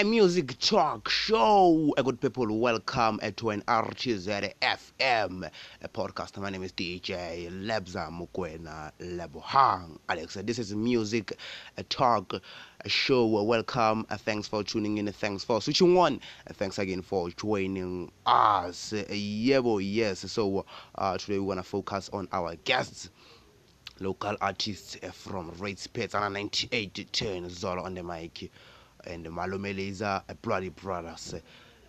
a music talk show. A good people, welcome uh, to an RTZ FM a podcast. My name is DJ Lebza Mukwena Lebohang. Alex, this is music talk show. Welcome. Uh, thanks for tuning in. Thanks for switching on. Thanks again for joining us. Boy, yes. So uh, today we want to focus on our guests local artists from Reitz Petsana 98 10 Zolo on the mic and Malome Laser uh, Bloody Brothers.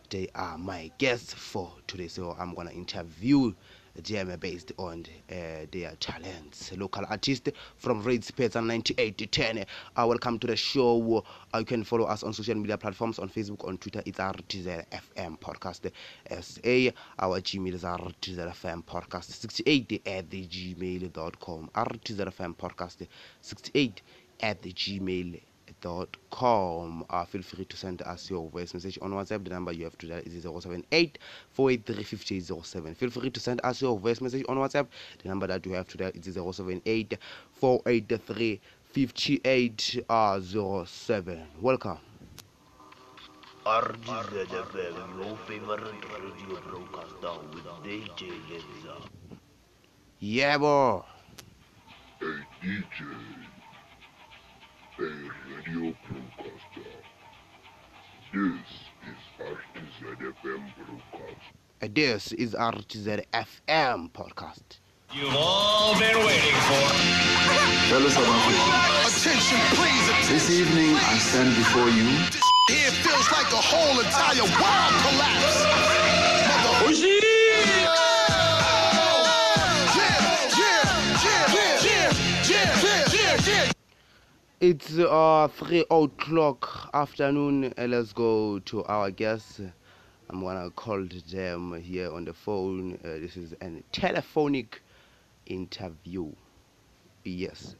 They are my guests for today, so I'm gonna interview them based on uh, their talents. Local artist from Red Pets and 98 10. Uh, welcome to the show. Uh, you can follow us on social media platforms on Facebook, on Twitter. It's RTZ FM Podcast SA. Our Gmail is RTZ FM Podcast 68 at the gmail.com. RTZ FM Podcast 68 at the gmail dot com. Uh, feel free to send us your voice message on WhatsApp. The number you have to dial is 078 483 Feel free to send us your voice message on WhatsApp. The number that you have to dial is 078 483 5807. Welcome. RTZFM, your favorite radio with DJ. Yeah, boy. a DJ, a radio broadcaster. This is RTZFM broadcast. Uh, This is RTZ FM podcast. You've all been waiting for. Fellow South Africans, Attention, please. this evening I stand before you This Here feels like the whole entire world collapsed. It's uh three o'clock afternoon. Uh, let's go to our guests. I'm gonna call them here on the phone. Uh, this is a telephonic interview. Yes,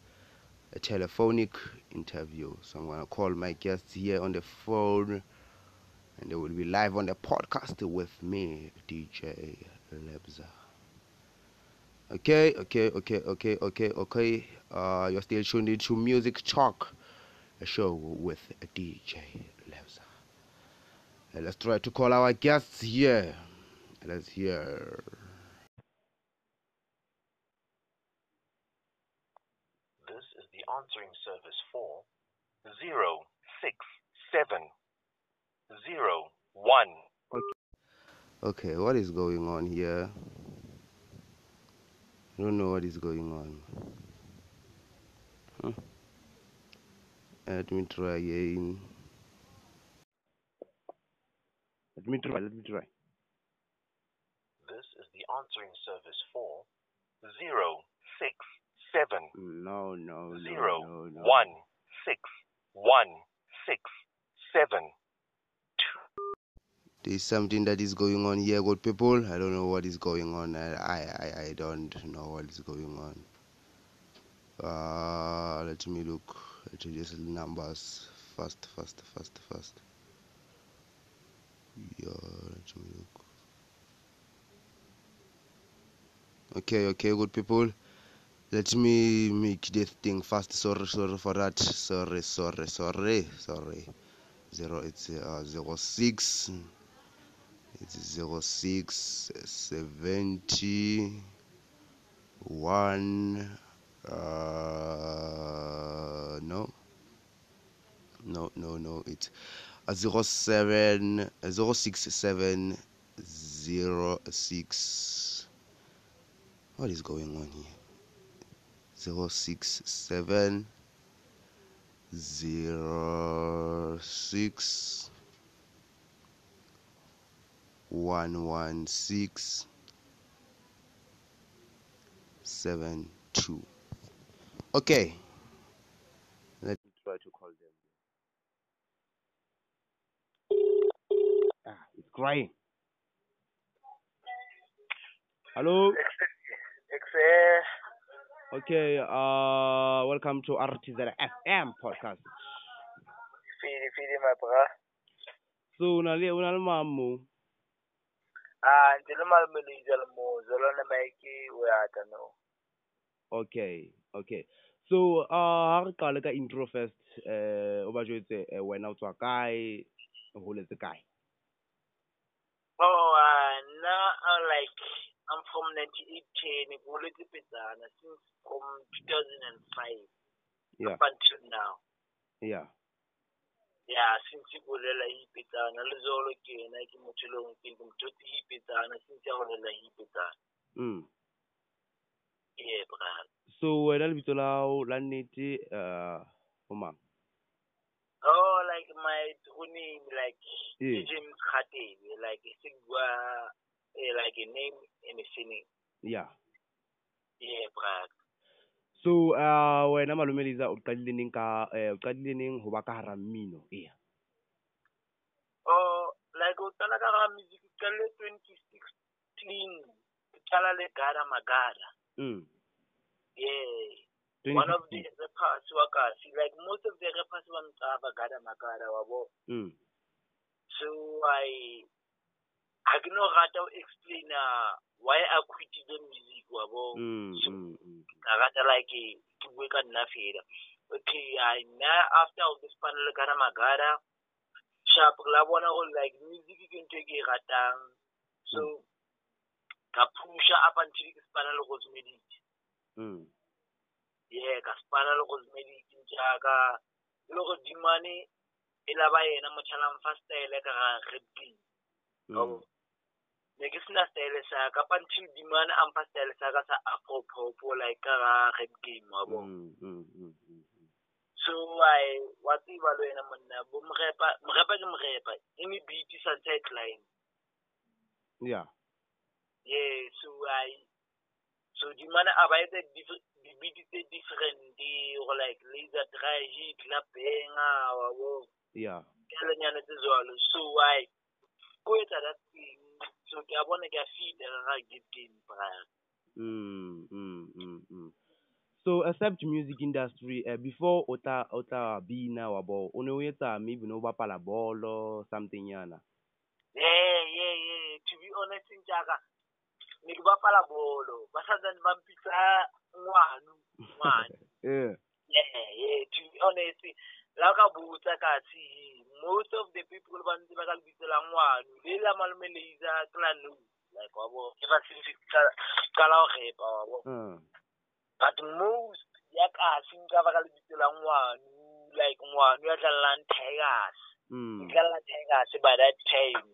a telephonic interview. So I'm gonna call my guests here on the phone, and they will be live on the podcast with me, DJ Lebza. Okay, okay, okay, okay, okay, okay. Uh, you're still tuned into Music Talk, a show with DJ Lebza. Uh, let's try to call our guests here. Let's hear. This is the answering service for zero six seven zero one. Okay, what is going on here? I don't know what is going on. Huh? Let me try again. Let me try, let me try. This is the answering service for zero six seven No, no, no, zero no, no. one six one six seven two. There's something that is going on here, good people. I don't know what is going on. I, I, I- don't know what is going on. Uh, let me look at these numbers fast, fast, fast, fast. Yeah, let me look. Okay, okay, good people. Let me make this thing fast. Sorry, sorry for that. Sorry, sorry, sorry, sorry. Zero, it's uh, zero six. It's zero six seventy one. Uh, no, no, no, no. It's a zero seven a zero six seven zero six. What is going on here? Zero six seven zero six one one six seven two. Okay. Let me try to call them. Ah, it's crying. Hello. Okay. Uh, welcome to RTZ FM podcast. Fidi fidi my bra. So, una le una le mamu. Ah, ntse le malmele jalo mo jalo ne maiki o ya ta no. Okay, okay. So, uh, ha re qale ka intro first, eh, o ba jwetse eh, wena o tswa kae, o holetse kae Oh, uh, now uh, like I'm from 9810, Goleti Petsana since from 2005 yeah up until now. yeah ya since kolela hipitana le zolo ke motho le ngwe ke mtoti hipitana since ya kolela hipitana mm yeah bra so wena lebitso la hao la nnete uh o mang oh like my true name like yeah. James Khatebe like se bua eh, like a name and a surname. Yeah yeah bra so uh, wena malome leza o qadile neng ka eh, o qadile neng ho ba ka hara mmino eya Oh, like o qala ka ga music ka le 2016 ke qala le Gada Magada. mm. Yeah. One of the 2016 rappers wa kasi, like most of the rappers wa mtaba Gada Magada wabo. mm. So I ha ke no rata o explain why I quit the music wabo. Mm, So mm, mm. I rata like eh, to work on na fela. Okay, I now after all this panel Gada Magada sharp la bona go like music ke ntho e ke e ratang. So ka pusha up until ke spana le cosmetic. Mm. yeah ka spana le cosmetic jaaka le go dimane e la ba yena motho a lang fa style ka ga red bean Mm. Ne ke sena style sa ka pa until dimane a mpha style sa ka sa afro pop like ka ga red game wa bo Mm, mm, mm, so i wa tseba le wena monna bo morepa morepa ke morepa e me beat sa ntse yeah yeah so i so dimane a ba etsa di- di-beat tse different go like laser dry hit la benga wa bo yeah kelenyana tse jwalo. So why ko etsa that thing Hmm, hmm, hmm, so ki abone ki a fi de la give game prior. Mm, mm, mm, mm. So except music industry, uh, before ota ota be now about ono yeta maybe no ba pala ball or something yana. Yeah, yeah, yeah. To be honest in Jaga, ni ba pala ball. Basada ni mampita ngwanu, ngwanu. Yeah. Yeah, yeah. To be honest, la ka butsa ka thi Molotov depi pou l ban di bakal bise la mwa, nou le la malmen le iza klan nou. La kwa bo, e pa sinifik kala ore, pa bo. Pat mous, yak asin ka bakal bise la mwa, nou la ik mwa, nou yata lan tegas. Yata lan tegas, se by that time.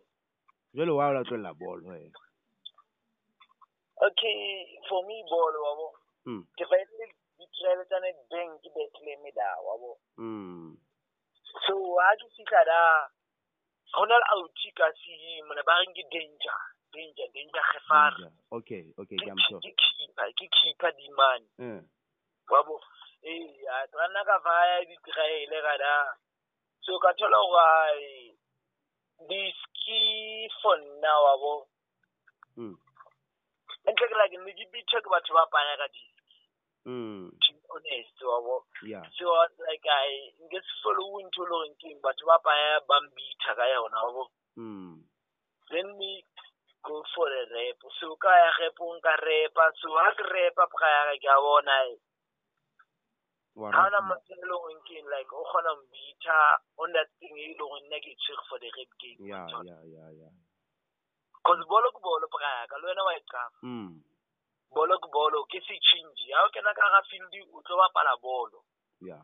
Jelo waw la twen la bol, mwen. Ok, for me bol, wabo. Hmm. Te fay li bitre le tanet ben ki betle me da, wabo. Hmm. So ha ke fitlha da go na le auti ka se mona ba reng ke danger danger danger gefara Danger. okay okay ke ke ke keeper ke keeper dimane eh. wa bo ee ka nna ka faya ditiraele ka da so ka thola gore diski for nna wa bo mm. entle ke like ne ke bitšha ke batho ba paya ka diski mm. Honest wa bo yeah. so like i nke se followe ntho e le goreng keng batho ba paya ba mbitha ka yona wa mm. then me go for a rap so ka ya repong ka repa so ha ke repa ka ya ka ke a bona ha ona rap- motho e leng goreng like o kgona go mbitha on that thing e leng nna ke tshwere for the rap game yeah yeah yeah yeah. Cause bolo ke bolo paka yaka le wena wa e mm. Bolo ke bolo ke se change ha o kena ka ga field o tlo bapala bolo yeah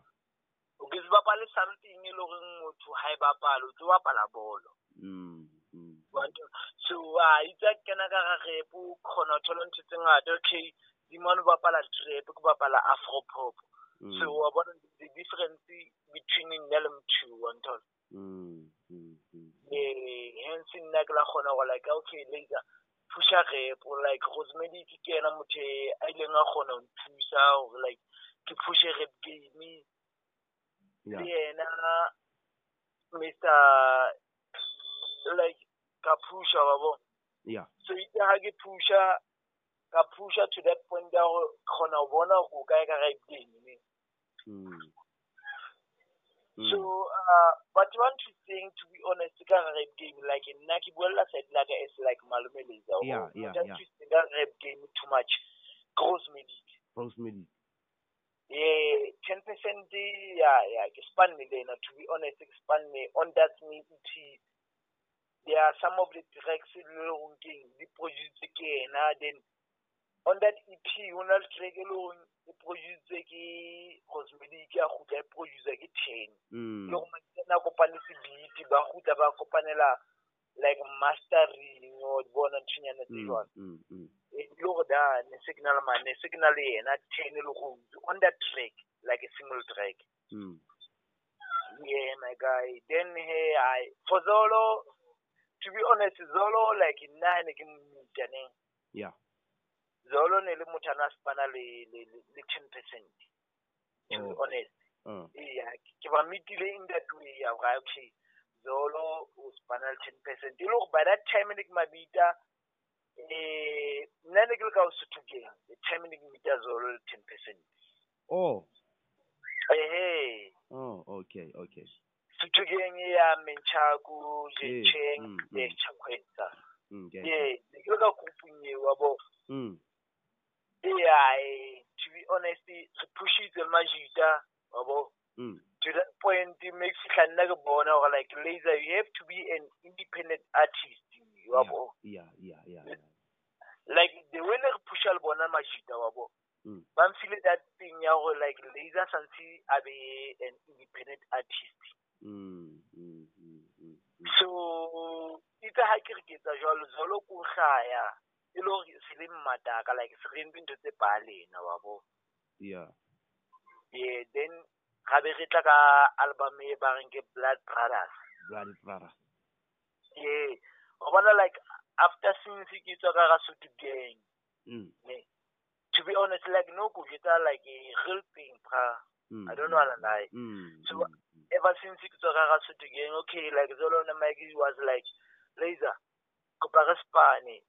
o ke se bapale something e le goreng motho ha e bapala o tlo bapala bolo mm. Mm. So a itse kena ka ga rap o kgona go thola ntho tse ngata okay dimane o bapala trap ke bapala afro pop Mm. so wa bona the difference between nna le motho wa nthola. Mm. eh hence nna ke la kgona go like okay later rap like cosmetic ke yena motho e a ileng a kgona go nthusa gore like ke pushe rap game. Yeah. Le yena mr like ka pusha wa bo yeah. So itse ha ke pusha ka pusha to that point ya go kgona go bona go kae ka rap game hmm. Mm. so uh batho ba nthuseng to be honest ga rap game like nna ke buella side la ka as like malome laser Yeah, yeah, yeah. ka rap game too much gross medic Rose Medic. yeah ten percent yeah yeah ke spanne lena to be honest ke spanne on that EP there are some of the tracks e le goreng keng di produce ke then on that EP na le track e le goreng produce ke cosmetic a gutla e producer ke ten Mm. go beat ba gutla ba kopanela like mastering bona ntshonyana tse Mm. Mm. Mm. le go da ne signal man ne signal yena ten le go on that track like a single track Mm. yeah my guy then hey i for zolo to be honest zolo like nna ne ke mmita ne Yeah. Zolo ne le motho a na spana le le le le 10% to be Oh. honest Uh. yeah ke ba meetile in that way ya ga okay zolo o spana le 10% e le gore by that time ne ke mabita um nna ne ke le ka o sotho the time ne ke meeta zolo le 10% Oh. ehe Oh. Okay. Okay. Sutugeng ya Menchaku, jecheng Jencheng, mm, mm. Chakwetsa. Mm. Ne ke le ka kopong eo wa bo. Mm. Yeah, to be honest, re pushitse Majita, wa bo. Mm. To that point, it makes nna ke bona gore like Laser, you have to be an independent artist, wa Yeah. Yeah. Yeah. Yeah. yeah. Like the way re pusha le bona Majita, wa bo. Mm. Ba mfile that thing ya gore like Laser santse a be an independent artist. Mm. Mm. Mm. Mm. Mm. so itse ha ke re ke jwalo ko hlaya e le hore se le mmataka like se re entse ntho tse palena wa bo Yeah. yeah then gabe re tla ka album e ba reng ke blood brothers Bloody brother. yeah o bona like after since ke tswa ka ga Sotho gang Mm. ne to be honest like no go jetsa like a real thing bra Mm. I don't know what I lie. Mm. So, mm, mm. ever since ke tswa ka ga Sotho gang okay like zolo na Mike was like laser kopa re spane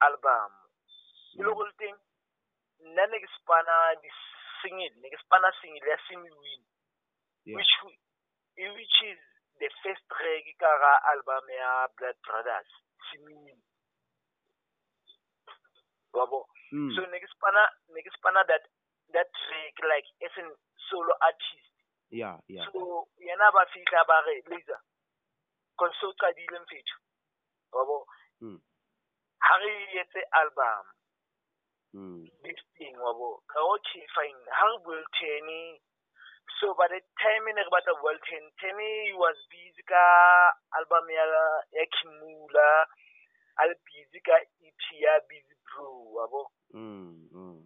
album Mm. go le teng nna ne ke spana di-single ne ke spana single ya simi win Yeah. which which is the first track ka ga album ya blood brothers simi win wa bo Mm. so ne ke spana ne ke spana that that track like as an solo artist Yeah. Yeah. so yena ba fihla ba re laser cause so qadile mfethu wa bo Mm. هغه یې ته البم hmm. listing wabo kaochi fine how will teni so by the time ne ba ta world ten teni was busy ka album ya ya kimula al busy ka EP ya busy bro wabo bo. Hmm, hmm,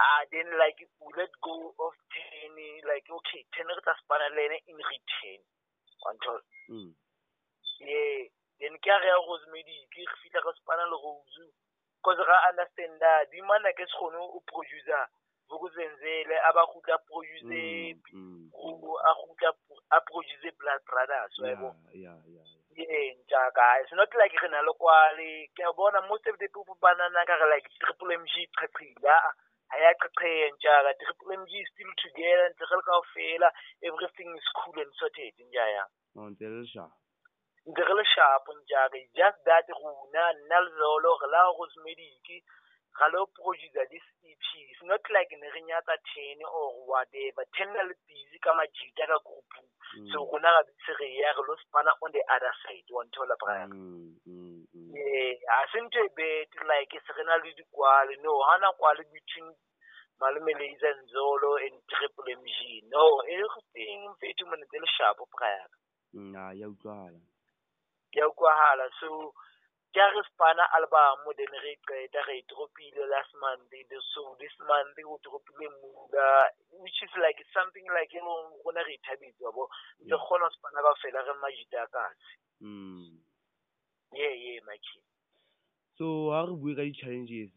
ah then like we let go of teni like okay teni re ta spana ene in return. Control mm yeah. Then ke a re ya re fitlha ka le rose cause ra understanda di mana ke se kgone o producer vukuzenzele a ba gutla produce Mm. Mm. A a produce blood brothers Yeah. Yeah. Yeah. yeah ntjaka it's not like re na le kwale ke a bona most of the people ba nana ka like triple mg qeqile a ha ya ntjaka triple mg still together ntse re le kaofela everything is cool and sorted le sharp. Ntse re le sharp njaka it's just that rona nna le zolo re la rosemedic ga lo producer this EP it's not like ne re nyatsa ten or whatever ten na le busy ka majita ka group so Mm. rona ga se re ya re lo spana on the other side wa nthola brian Mm. Mm. Mm. yeah ha se ntho e bet like se re na le dikwale no ha na kwale between malome laser nzolo and triple mg no everything mfethu mone tse le sharp brian Mm. Ah, ya utlwahala. Ya utlwahala so ke re spana album then re qeta re dropile last month The- so this month o dropile which is like something like e leng rona re ithabetse wa bo Yeah. kgona ho spana ka fela re majita a kasi Mm. yeah yeah my So ha re bue ka di-challenges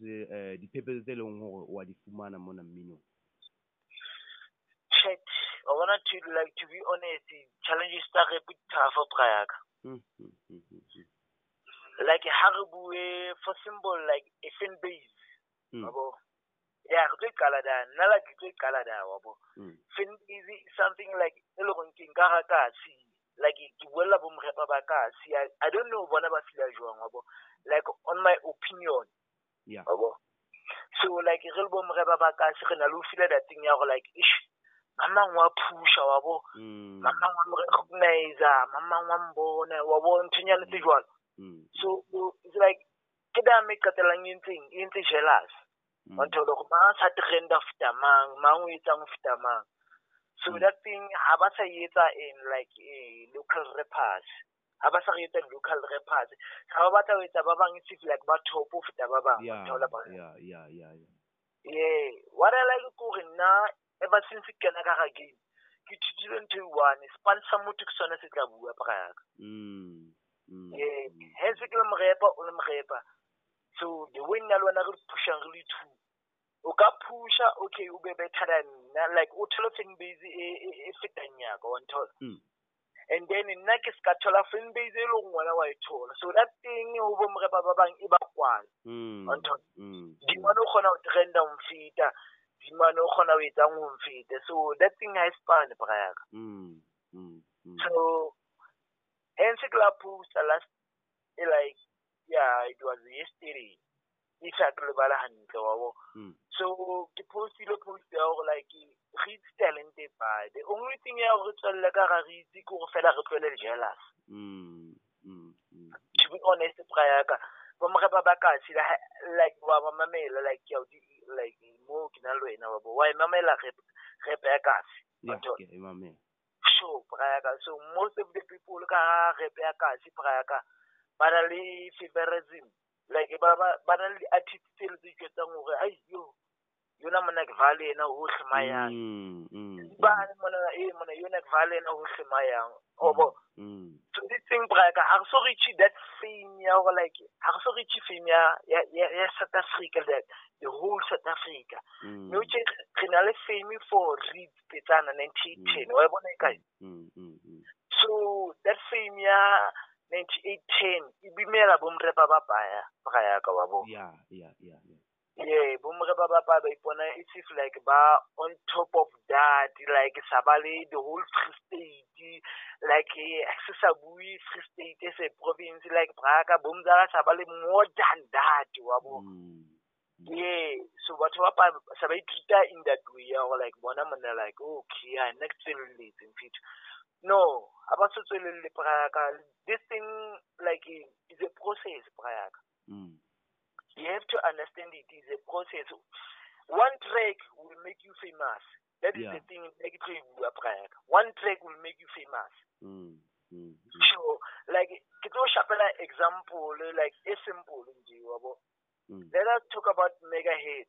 diphephetso tse leng hore wa di fumana mona mminong. chat I wanna to like to be honest challenges tsa re di tough brayaka Mm. Mm. Mm. Mm. Mm. like ha re bue for symbol like a fan base Mm. wa bo yeah re tlo qala da nna like ke tlo qala da wa bo Mm. fan is something like e le gore ke nka ga kasi like ke bo morepa ba kasi I, i don't know bona ba jwang like on my opinion Yeah. so like re le bo moreba ba ka se re na le ho feel that thing ya gore like ish mamang wa phusha wa bo Mm. mamang wa mo recognizer mamang wa mbona wa bo nthonyana tse jwalo Mm. so it's like ke da me qetellang e ntseng e ntse jealous Mm. wa thola gore mang sa trenda ho feta mang mang o etsang ho mang so Mm. that thing ha ba sa etsa in like eh, local rappers ha ba sa re etsa local rappers ha ba batla ho etsa ba bang it's like ba top ho ba bang wa thola ba yeah, yeah, yeah, yeah. yeah what i like ke hore nna ever since ke kena ka ga game ke thutile ntho e one span sa motho ke sone se tla bua praka Mm. Mm. yeah Mm. hence ke le morepa o le morepa so the way nna le wena re pushang re le two o ka pusha okay o be better than nna like o thole fan base e e- e fetang yaka wa nthola Mm. and then nna ke ska thola fan base e leng wena wa e thola so that thing ho bo morepa ba bang e ba kwala Mm. wa nthola Mm. dimane o kgona ho trenda ho mfeta dimane o kgona etsang ho mfeta so that thing ha e spane braka Mm. Mm. Mm. so hence ke la posta last like yeah it was yesterday e sa ke lebala hantle wa bo so ke postile post ya gore like re itse talente by the only thing ya gore re tswelele ka ga re itse ke gore fela re tlwele jealous Mm. Mm. Mm. to be honest braka ba moreba ba ka se like wa ba mamela like ke a o di- like mo ke na le wena wa bo wa e mamela ya kasi so imame. sure braka so most of the people ka ga rep ya kasi braka ba na le favorism like ba ba na le di-artist tse le tse iketsang gore ai yo yona mona ke vale ena Mm. Mm. Ba mona e mona yona ke vale ena hohle mayang obo Mm. so this thing braka ha so reach that fame ya gore like ha so reach fame ya ya South Africa that the whole South Africa Mm. no che re le fame for Petsana 1910 wa bona e kae Mm. Mm. Mm. so that fame ya 9810 e bimela bomrepa ba baya ka wa bo Yeah, yeah, yeah, yeah. Yeah bomrepa ba baya ba ipona it's if like ba on top of that like sa ba le the whole free state like eh, se sa bue free state as a province like braka bomzala sa ba more than that wa bo Mm. yeah so batho ba pa sa ba ithuta in that way ya go like bona monna like okay ya nna ke tswelelletse mfetho no ha ba se tswelelle praka this thing like eh, is a process praka Mm. You have to understand it is a process one track will make you famous that is Yeah. the thing it bua one track will make you famous Mm. Mm. Mm. sure like ke tlo shapela example like a simple nje wa bo Mm. let us talk about megahead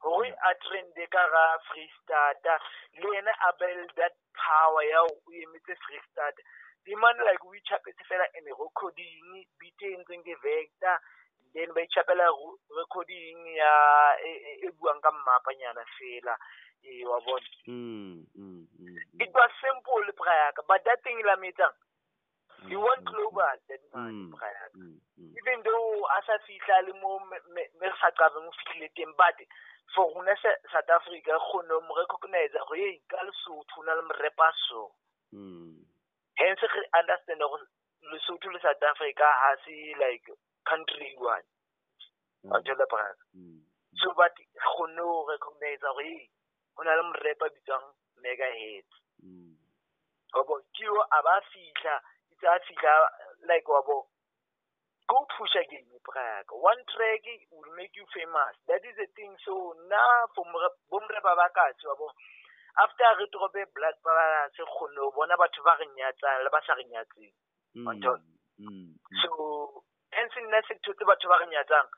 gore a trende ka ga freestata le ene a build that power ya o emetse freestata dimane like o ichapetse fela in recording beat e entseng ke vector then ba itšhapela recording ya e e- e buang ka mmapanyana fela ee wa bona Mm. Mm. Mm. it was simple braka but that thing la metsang you want global that man even though a sa fihla le mo me re sa qabeng o fihlile teng but for rona south africa kgone mo recognize go ye ka lesotho o na le morepa so hence re understand gore lesotho le south africa ha se like country one. Wa thola braka Mm. so but kgonne ho recognize gore ye ho na le morepa bitswang megaheads Mm. wa bo ke yo a ba fihla itse a like wa bo go push again braka. One track will make you famous. That is the thing. So na for bomreba ba katse wa bo after re drope blood balance kgone ho bona batho ba re nyatsang le ba sa re nyatseng. Mm. Mm. so hence nna se thotse batho ba re nyatsang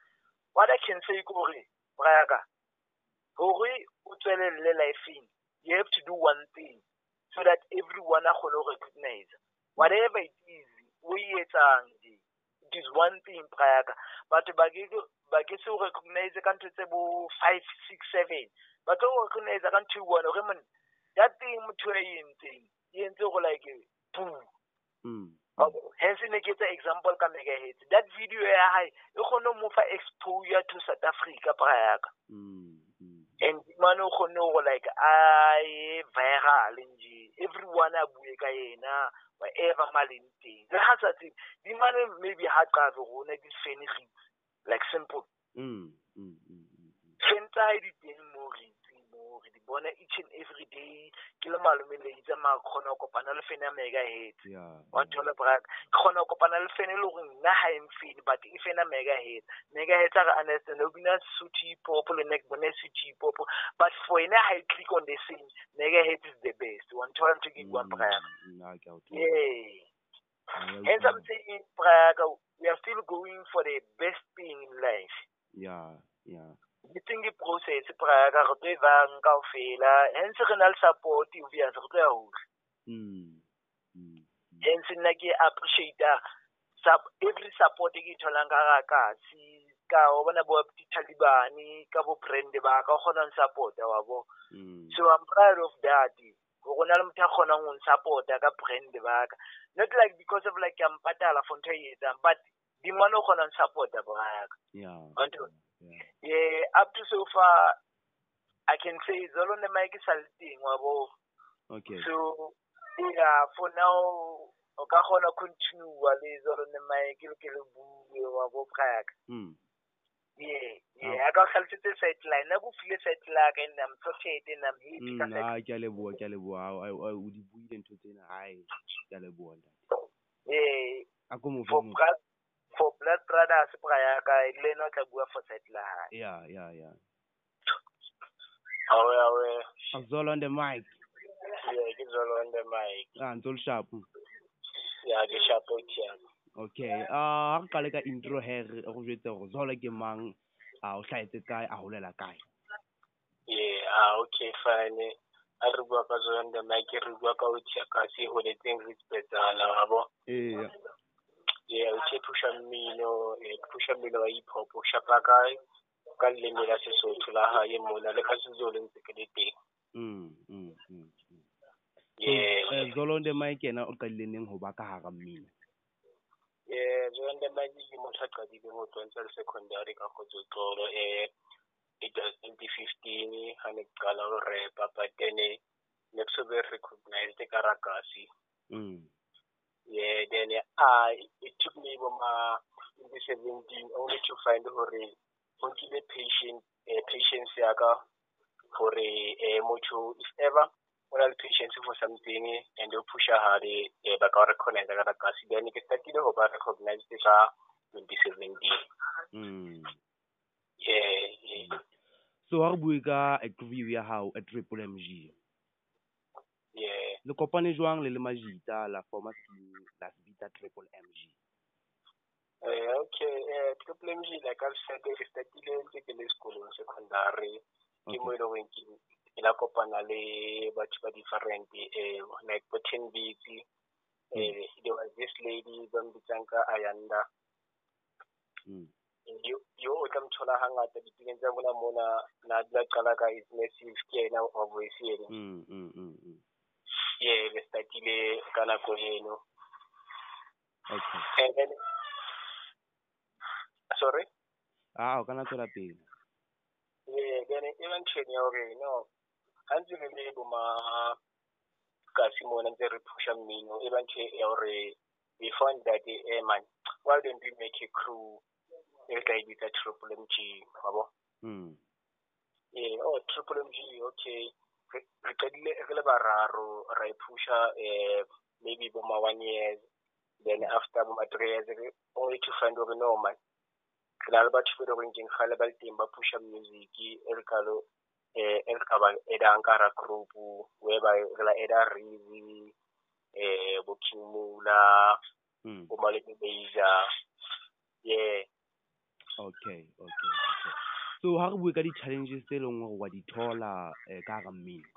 what i can say ke gore braka gore o tswelelle lifeng you have to do one thing so that everyone a kgone ho recognize whatever it is o e etsang it is one thing braka batho ba ke ke se o recognize ka ntho tse bo five six seven. Ba tlo o recognize ka ntho e one gore monna that thing motho a e entseng e entse go like boom Mm. Hence ne ke etsa example ka megahertz that video ya hae e kgone mo fa exposure to south africa braka Mm. Mm. and mane o kgonne go like a ye viral nje everyone a bue ka yena whatever maleng teng le ha sa tsebe di mane maybe ha qabe rona di fenegile like simple Mm. Mm. Mm. Mm. tsa hae di teng moo re moo di each and every day ke le malome le itse ma kgona ho kopana le fan ya megahertz yeah wa thola braka ke kgona ho kopana le fan e le gore nna ha e mfele but e fena megahertz megahertz a re understand o bina sotho hip hop le nna ke bone sotho hip hop but for ena ha click on the same megahertz is the best. Wa nthola ntho ke buang braka nna ke a o yeah. Ah, ya hence i'm saying braka we are still going for the best thing in life. Yeah yeah ke process braka re tlo e bang kaofela hence re na le support obvious re tlo ya mm. Hence nna ke appreciate sub every support ke tholang ka ga kasi ka o bona bo ditalibane ka bo brand ba ka o kgona ho support wa bo so i'm proud of that. Go go na le motho a kgonang go support ka brand ba ka not like because of like ke a mpatala for ntho e etsang but dimane o kgona ho support braka yeah yeah. Yeah up to so far i can say zolo ne mike sa le teng wa bo okay. So yeah for now o ka kgona ho continue le zolo ne mike le ke le bue wa bo mm yeah yeah a ka o hlalosetse sideline na go file sideline and i'm sorted and i'm mm ka side ah ke a leboha ke a leboha. Ai- ai- ai, o di buile ntho tsena ai ke a leboha ntate. Yeah. A ko mo for blood brother a se poga le ene tla bua for side la gae ya ya. Ya awe awe akuzolo on the mic. Yeah ke zolo on the mic. Ah ntse lishapu ya ke shapo tiana okay ah uh, ga ka intro hair go jwetse go zola ke mang a o hlaetse kae a holela kae? Yeah ah okay fine. A re bua ka zolo on the mic re bua ka o tsiaka se holetseng respect ala wa bo? Yeah yeah uthe phusha mmino um eh, phusha mmino wa hip hop o shapa ka ka la sesotho la gae mona le ka sezulu ntse ke mm, mm, mm, le eh, teng zolonde mike ena o qadile neng ho ba ka hara mmino. Zolonde mike ke motho a qadileng ho tlontsa le secondary ka go tsotlolo eh, e um it was twenty fifteen ga ne ke qala go repa but then ne ke recognized ka rakasi yeah then I it took me boma 2017 only to find hore ho nkile patient eh, patience ya ka hore eh, motho if ever o na le patience for something and they o pusha hard eh, ba ka recognize ka rakasi then ke startile ho ba recognized ka 2017 mm yeah, yeah. so ha re bue ka interview ya hao at triple mg yeah. le kopane jwang le le majita la former team la se bitsa triple mg Eh, okay eh, triple mg la I've said ke startile ntse ke le sekolong secondary ke mo e leng gore ke la kopana le batho ba different eh like bo ten beats eh there was this lady ba mbitsang ka ayanda mm yo yo o tla mthola hangata dipileng tsa bona mona na dula qala ka is massive ke yena wa voice mm mm mm mm. Yeah le startile ka nako eno. Okay. And then sorry? Ah o kana tswela pele. Yeah then e ba ya gore no ga ntse re le boma kasi mona ntse re phusha mmino e ba ya gore we found that eh man why don't we make a crew e re tla e bitsa triple ga bo? Mm yeah oh triple mg okay Recently, Bararo, ra ephusa um eh, maybe Boma one years, then after Boma three years, only to find over normal. Kalaba Chifuro Ringing Halabal ba Pusha Music, Elkalo, Elkabal, eh, e edang kara Group, whereby Eda Rizi, eh, Bokimula, hmm. Boma Lebeja, yeah. Okay, okay, okay so ha re bue ka di-challenges tse leng gore wa di thola um ka hara mmino?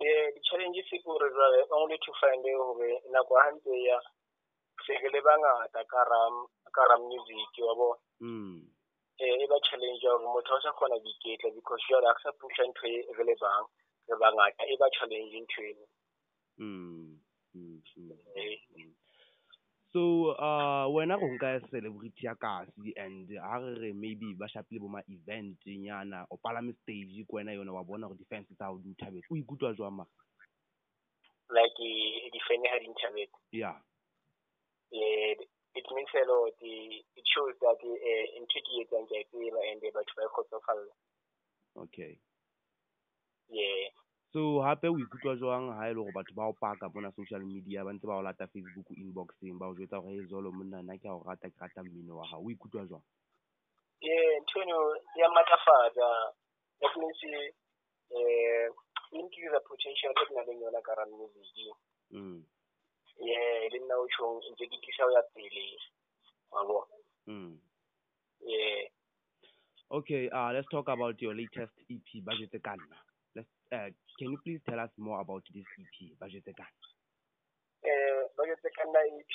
Eh di-challenge se ke gore jwale only to find hore nako ha ntse e ya se re le bangata ka ra music wa bona. Mm eh e ba challenge ya hore motho a sa kgona ho iketla because jwale a sa pusha ntho e re le bang re bangata e ba challenge ntho eno mm mm mm Eh. mm. So uh wena go nka celebrity ya kasi and ha re re maybe ba shapile bo ma-event nyana o palame stage ke wena yona wa bona gore di-fans tsa hao di o thabetse o ikutlwa jwang ma? Like difene ha di nthabetse? Yeah. It means a lot. It shows that uh, ntho e ke e etsang ke a tseba and batho ba e kgotsofalla. Okay. Yeah so hape o ikutlwa jwang ha e le hore batho ba o paka mona social media ba ntse ba o lata facebook inboxeng ba o jwetsa hore hey zolo monna nna ke a o rata ke rata mmino wa hao. O ikutlwa jwang? E ntho eno ya matlafatsa. Definitely eh e increase potential e ke nang le yona ka run music. Mm. Le nna o tjhong ntse ke tlisa ho ya pele. Wa bo mm. Okay uh let's talk about your latest ep budget let's uh can you please tell us more about this ep kanna eh ka EP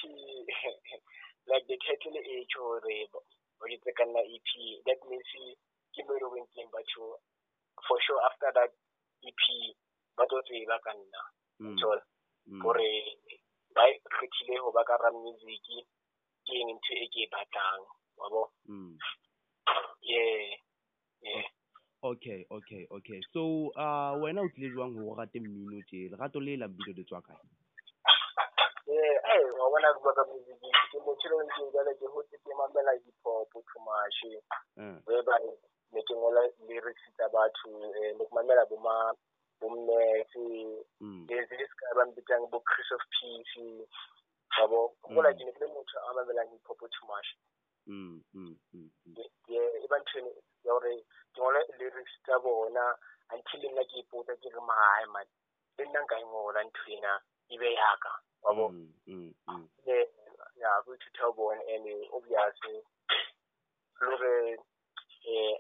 like the title e hore budget ka EP that means ke mo e leng teng batho for sure after that EP ba tlo tseba ka nna. Mm, so mm, hore ba kgethile ho ba ka run music ke eng ntho e ke e batlang wa bo mm. yeah yeah okay okay okay. So uh wena o tlile jwang go rate mmino tje? Lerato le la bile le tswa kae? Eh wa bona bua ka music ke motho le ntse jale ke hotse ke mamela hip hop too much uh, ba ne ke ngola lyrics tsa batho eh, ne ke mamela bo ma bo mm, there's this guy ba mbitsang bo Chris of Peace yabo? Ngola Mm. ke ne ke motho a mamelang hip hop too much mm, mm, mm, mm. E ba ntho ya gore ke ngole lyrics tsa bona until le nna ke ipotsa ke re mahae man le nna nka e ngola ntho ena e be yaka wabo? Mm, mm, mm. yeah yeah go ithuta bone and obvious le eh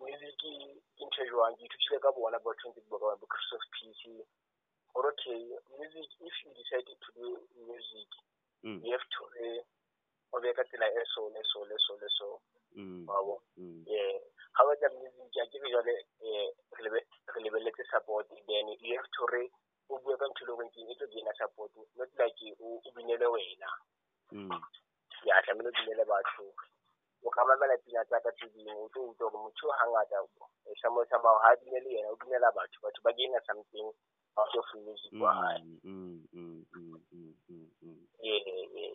music ke ntho e jwang? Ke ithutile ka bona ba tshwanetse ke ka bo Chris of Peace. Gore okay music if you decide to do music Mm, you have to re o be ka tsela e so le so le so le so. Mm, wa hawajamzingia kitu chote relevate support? Then you have to re o bue ka ntho le e, e tlo gaina support. Not like o binele wena. Mm. Ya tlamehile o binele batho. O ka mamela pina tsaka tse dingwe o tlo utlwa gore motho ga ngata samo eh, sa bao ga binele yena o binela batho. Batho ba gaina something out of music wa gae ee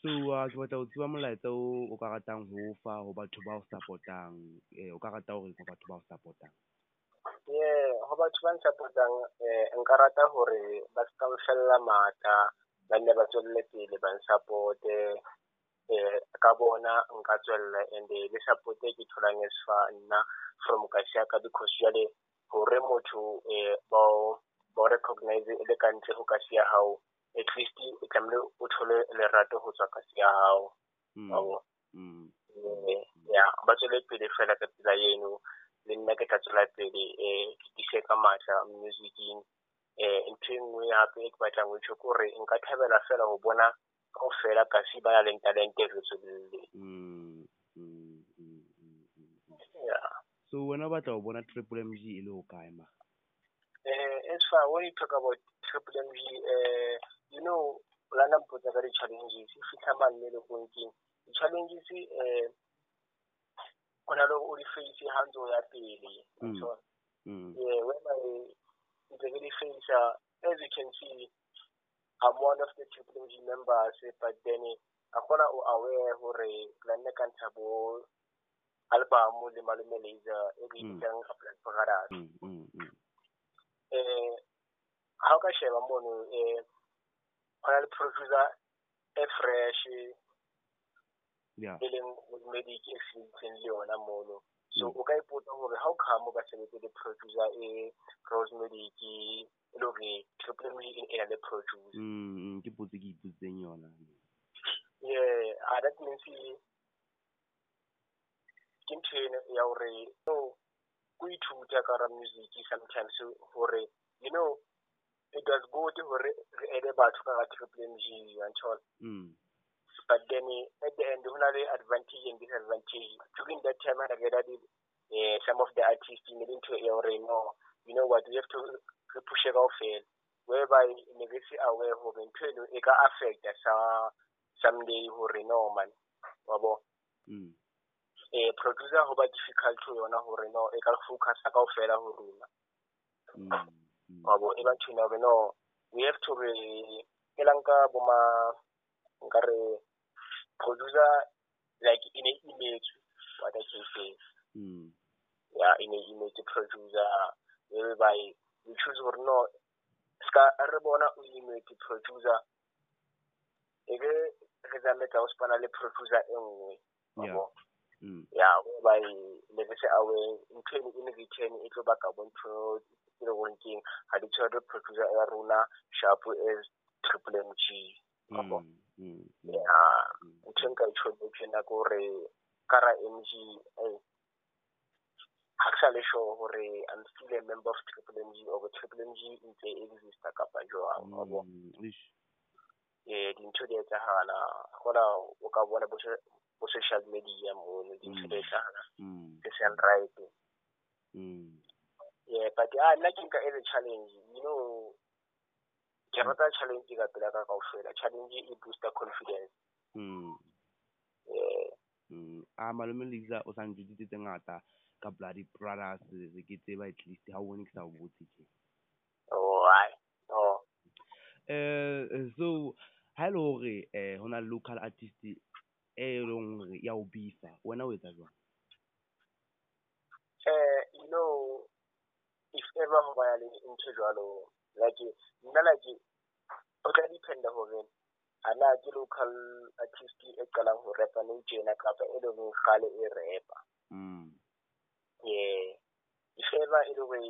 so uh, ke batla ho tseba molaetsa o ka ratang ho o fa ho batho ba o support-ang eh, o ka rata gore ho batho ba o support-ang ho batho ba nsupportang nka rata hore ba ska mfella matla ba nne ba tswelle pele ba nsupport-e eh ka bona nka tswella and eh, le support e ke tholang as far nna from kasiaka because jwale hore motho ba o- recognize e le ka ntle ho kasi ya hao at least o tlamehile o thole lerato go tswa kasi ya gago Eh, ya ba tswele pele fela ka tsela eno. Le nna ke tla tswela pele um ke tise ka maatla musicing. Um ntho e nngwe gape e ke batlang ho tjho nka thabela fela go bona kaofela kasi ba na leng talente re tswelelle. Mm, mm, mm, so wena o batla go bona triple mg e le go kae ma? Um as far when you talk about triple mg um you know lana mpotsa ka di-challenges e fitlha mane le konkeng di-challenges um o na le hore o di face ha ntse o ya pele Mm. so mm, Yeah, when I integrity face, uh, as you can see, I'm one of the Triple G members, eh, but then I wanna aware hore la nne ka ntsha bo album le malume laser e re Mm. bitsang Upland Brothers. mm, mm, mm. Eh, ha o ka sheba mono eh ho na le producer e fresh yeah. e leng medic e fitseng le yona mono. So Mm. o ka ipotsa hore ha o khamo ka sebetse le producer e rosemedic e le hore triple M e na le producer mm, mm, ke potse ke ipotsitseng yona? Yeah ah, that means ke ntho eno ya hore no ko ithuta ka ra music sometimes hore you know it was good hore re ede batho ka ga triple G mm, but then eh, at the end ho na le advantage and disadvantage. During that time i gathered uh, some of the artists in le ntho ya hore no you know what? We have to re pushe kaofela whereby ne ke se aware hore ntho eno e ka affecta sa someday hore no man. Wa bo mm, eh producer ho ba difficult ho yona hore no e ka focus kaofela ho rona. Mm, Mm. mabo ebantwini abe no we have to re elang nka boma nkare producer like in a image what i can say mm. yeah in a image producer whereby e, we choose gore no e ska re bona o image producer ebe re tsametsa o spana le producer e nngwe mabo yeah. Mm. ya yeah, whereby le se awe ntho e ne e return e tlo baka bontho you know, wanking had each other producer rona Shapu is Triple MG. Mm, mm, mm. ntho e nka e tshwene ke na gore ka ra mg ga eh, ke sa le sure gore i'm still a member of triple mg or triple mg e ntse exista kapa jwang mm, abo eh dintho di etsagala gona o ka bona bo social media mono dintho di etsagala ke sunright mm. Yeah but ah nna ke nka e le challenge you know ke rata challenge ka pela ka kaofela. Challenge e booster confidence. Mm. eh Mm. a malome lisa o sa njuditse tse ngata ka bloody brothers re ke tseba at least ha o bone ke sa o botse oh ai oh eh so ha e le hore eh ho na le local artist e leng hore ya o bifa wena o etsa jwang? Eh you know if ever ho ba le ntho jwalo like nna like o tla dependa hore ana ke local artist e qalang ho rapa nou tjena kapa e leng hore kgale e rapa mm. Yeah. If ever e le hore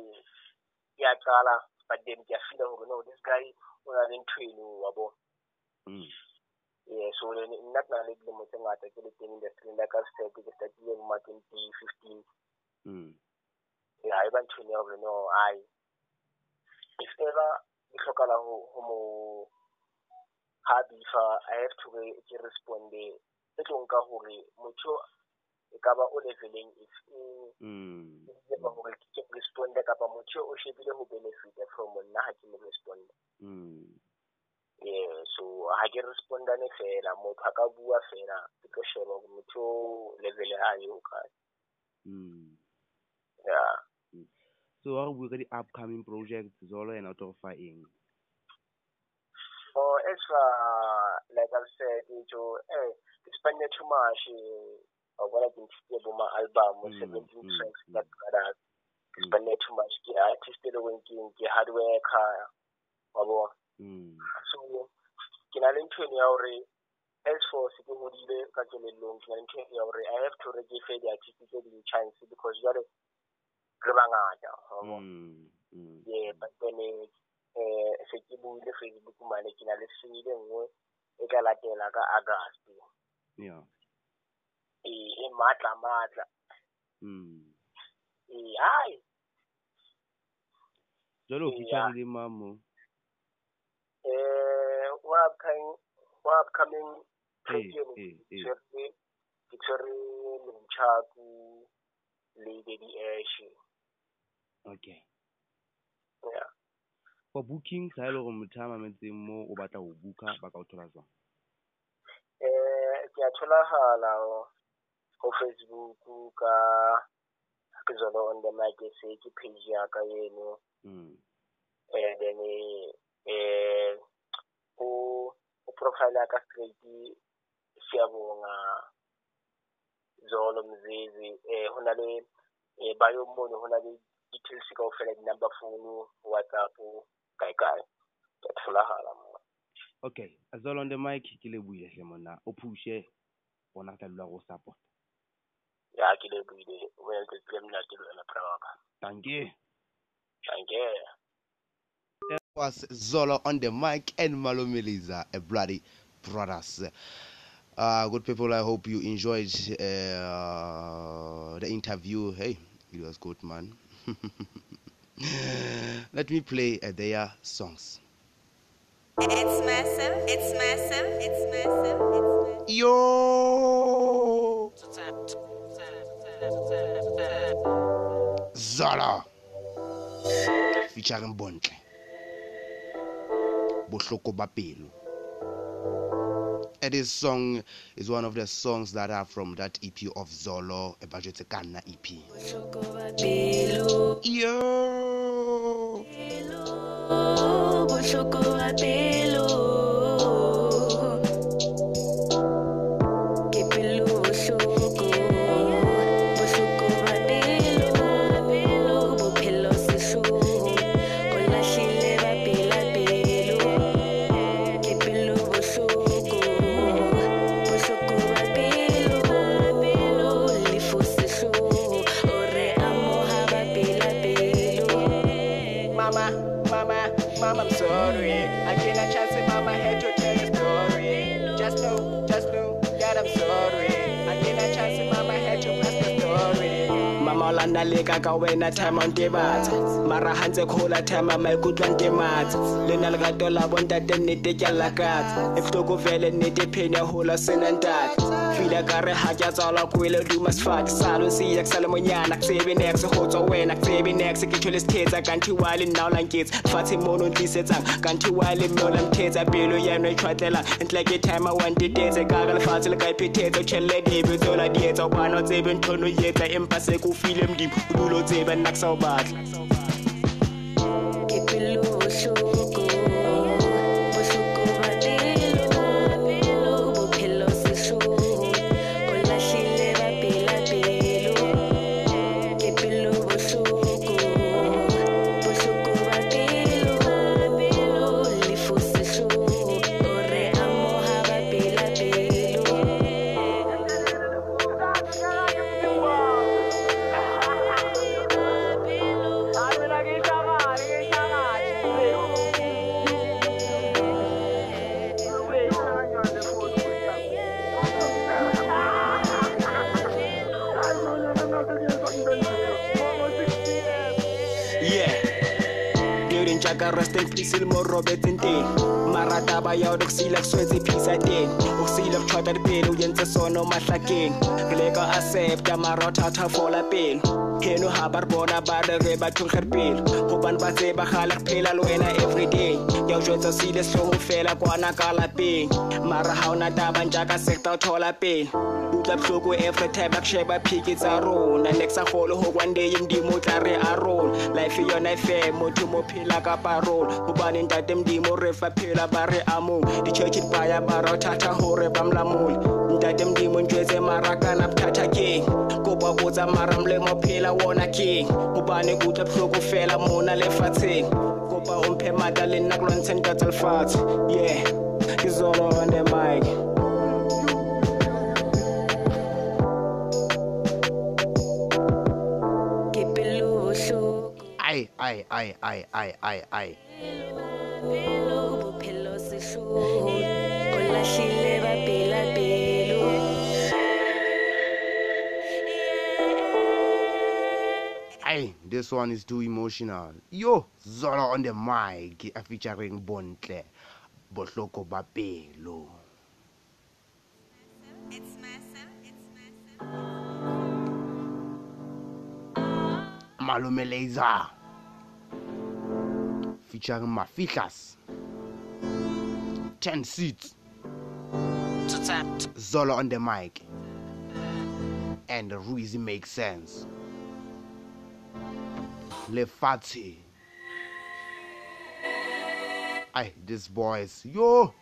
ya qala but then ke a feela hore no this guy o na le ntho eno wa bona. Mm. Yeah so then nna ke na le dilemo tse ngata ke le teng industry la ka set ke startile mo twenty fifteen. Mm. Yeah ha eba ntho ya hore no ai if ever ke hlokahala ho mo ha bifa i have to re ke responde. E tlo nka hore motho e ka ba o leveleng if mm. tseba hore ke responde kapa motho o shebile ho benefit from nna ha ke mo responde. Mm. Yeah so ha ke respondane fela motho a ka bua fela ke tlo sheba hore motho level ya hae o kae. Mm. Yeah so ha re bue ka di-upcoming projects jolo yena o tlo go fa eng or as far like I've said njo eh ke spend too much wa bona ke ntshitse bo ma album Mm, 17 mm, tracks mm. that Mm. spend too much. Ke artist weng ke ke hard worker mm. So ke na le ntho eno ya hore as for se ke hodile ka kelellong ke na le ntho ya hore i have to re ke fe di-artist tse ding chance because re bangata wa bona but then eh se ke buile facebook mane ke na le sengile nngwe e tla latela ka august yeah. E e matla. Matla mm. E hai jalo o Yeah. featurile mang mo eh wa upcoming wa upcoming Eh, eh, eh. ke tshwere tshwere Lemchaku le Daddy Ash okay yeah. For bookings ha e le gore motho a mametseng mo o batla go booka ba ka o thola jwang? Eh ke a tholagala go Facebook ka ke zolo on the mic se ke page ya ka eno. Mm and then eh o o profile ya ka straight siyabonga zolo mzizi eh hona le eh bayo mono hona le details kaofela di-number phone whatsapp kae kae. Ke tholagala mo okay azolo on the mic ke leboile hle monna o phushe bona re tla go support ya ke lebohile well ke le mnate le wena bra waka danke danke was Zolo on the mic and Malomeliza, a bloody brothers. Uh, good people, I hope you enjoyed uh, the interview. Hey, it was good, man. Let me play uh, their songs. It's massive. It's massive. It's massive. It's massive. Yo! Zolo! Featuring Bontle. Bohloko ba pelo. And this song is one of the songs that are from that EP of Zolo, a budget Kana EP. Yo! Leka ka wena time on tebatsa mara ha ntse kgola time a maikutlo a ntematsa le na lerato la bontate nnete ke a lakatsa e bohloko vele nnete phene ya hola sena ntate fila ka ha ke a tswalwa kwele duma sefate salo siya ke sa le monyana ke tsebe nex go tswa wena ke tsebe nex ke tshwele sethetsa kanthi wa le nna o lanketsa fatshe mono o ntlisetsang kanthi wa le mme o la mthetsa pelo yano e tshwatlelang ntle ke time a one tetetse ka ka lefatshe le ka iphethetsa tshelle debe tsola dietsa bana tsebe nthono o etsa empa se ko file modimo o dule o tsebe nna ke sa ya o kusila kuswetse phisa ten ukusila kuchwata dipelo yentse sono mahlakeng re ka accepta mara o thata fola pelo heno ha ba re bona ba re re ba thulger pelo gobane ba tseba gale re phela le wena everyday ke o jwetsa sile setlhogo fela kwana ka lapeng mara ha ona taba njaka sector o thola pelo bohloko every time ba kusheba phiki tsa rona. Next a golo go kwandeye modimo o tla re a rona life yona e fe motho mo phela ka parole. Gobane ntate modimo re fa phela ba re among di-church di baya bara o thata gore ba molamole ntate modimo njwetse marakana bothata keng kopa botsa mara molemo phela wona keng gobane ke utlwa bohloko fela mona lefatsheng. Kopa o mphe maatla le nna ke lwantsheng tatsa lefatshe. Yeah. Ke zolo on the mic ai bophelo sehloho o lahlile ba pela this one is too emotional yo zolo on the mic featuring bontle bohloko ba pelo It's massive. It's massive. malume laser featuring mafihlas 10 seats. Zolo on the mic. And Ruizy makes sense. Lefatshe ai these boys. Yo!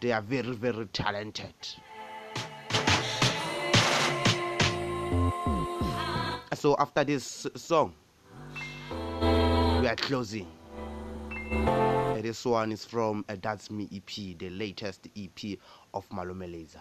They are very very talented. So after this song we are closing. This one is from uh, that's me ep the latest ep of malume laser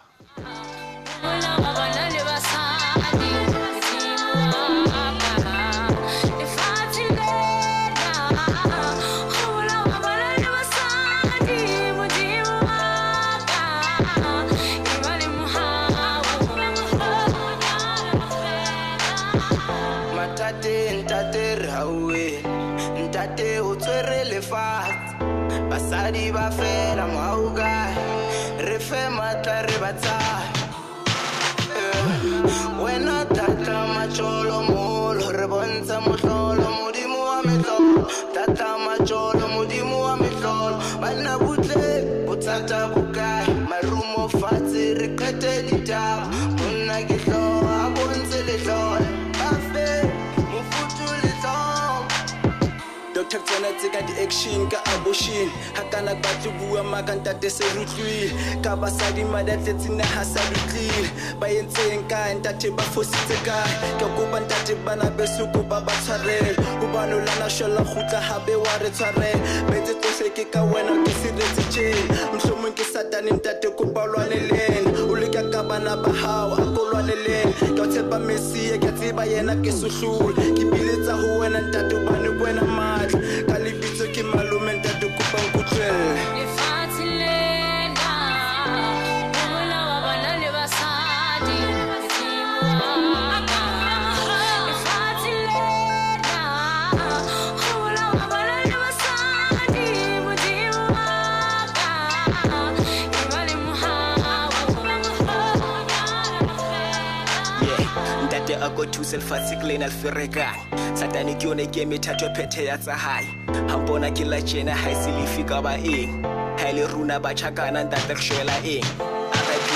ba fela mohau kae re fe matla re ba dr tsenetse ka di-action ka abortion. Ga kana batle bua maka ntate se rutlwile ka basadi madatletse naga sa lutlile ba entseng kae? Ntate ba fositse kae? Ka kopa ntate bana besoko ba ba tshwarele. Gobane lana šola gutla gape wa re tshwarela betse tsohle ke ka wena ke seretse tšene mohlomong ke satane ntate kopa lwane lena o leka ka bana ba gago a ko lwane lena ka tshepa mesia ke tseba yena ke sehlole ke biletsa go wena ntate bane ko wena maatla tuselfasiklen alfirekan satanikione game ithathwe phethe yatsahai hambona kila jena haisilifika ba eng eh. haele runa batšhakana ntate re šwela eng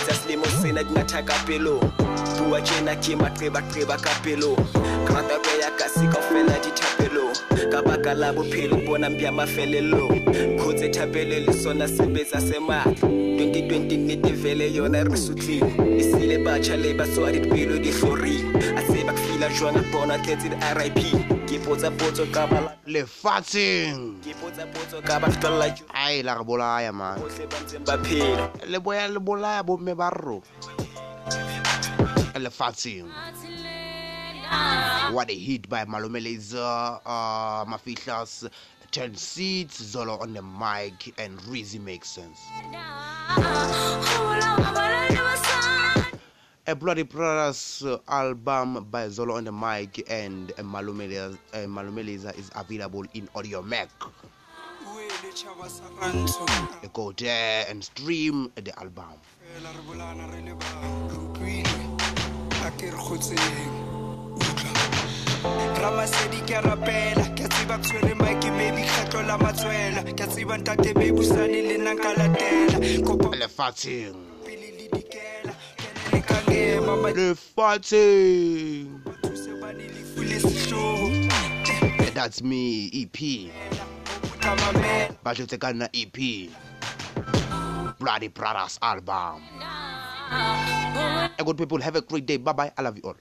a selemo sena dinathaka pelong bua tjena ke maqebaqeba ka pelong ke rata ko ya kasi ka fela dithapelong ka baka la bophelo bona mbya mafelelong khotse thapele le sona sebetsa sematla 2020 nnete vele yona re sutlile e sile batjha le batswadi dipelo di hlorile a se ba fila jwang a bona tletse di-rip ke potsa potso ka bala lefatsheng. Ke potsa potso ka ba tlalla ai la re bolaya man. Bohle ba ntseng ba phela. Le boya le bolaya bomme ba rro. Lefatsheng what a hit by Malume Laser, uh, Mafihlas, 10 seats, Zolo on the mic, and Rizzy makes sense. A Bloody Brothers uh, album by Zolo on the mic and uh, Malume Laser, uh, is available in Audiomack. Go there and stream the album. Ramasedi ke a rapela ke a tseba ke tshwere mike maybe kgetlo la matswela ke a tseba ntate bebusane le nna nka latela kopa Lefatsheng. pele le dikela kene le ka ngema ba Lefatsheng. thuse ba lefu le sehloho eh, That's me, EP. tamamela Batletse ka nna EP. Bloody Brothers album a good people. Have a great day. Bye bye. I love you all.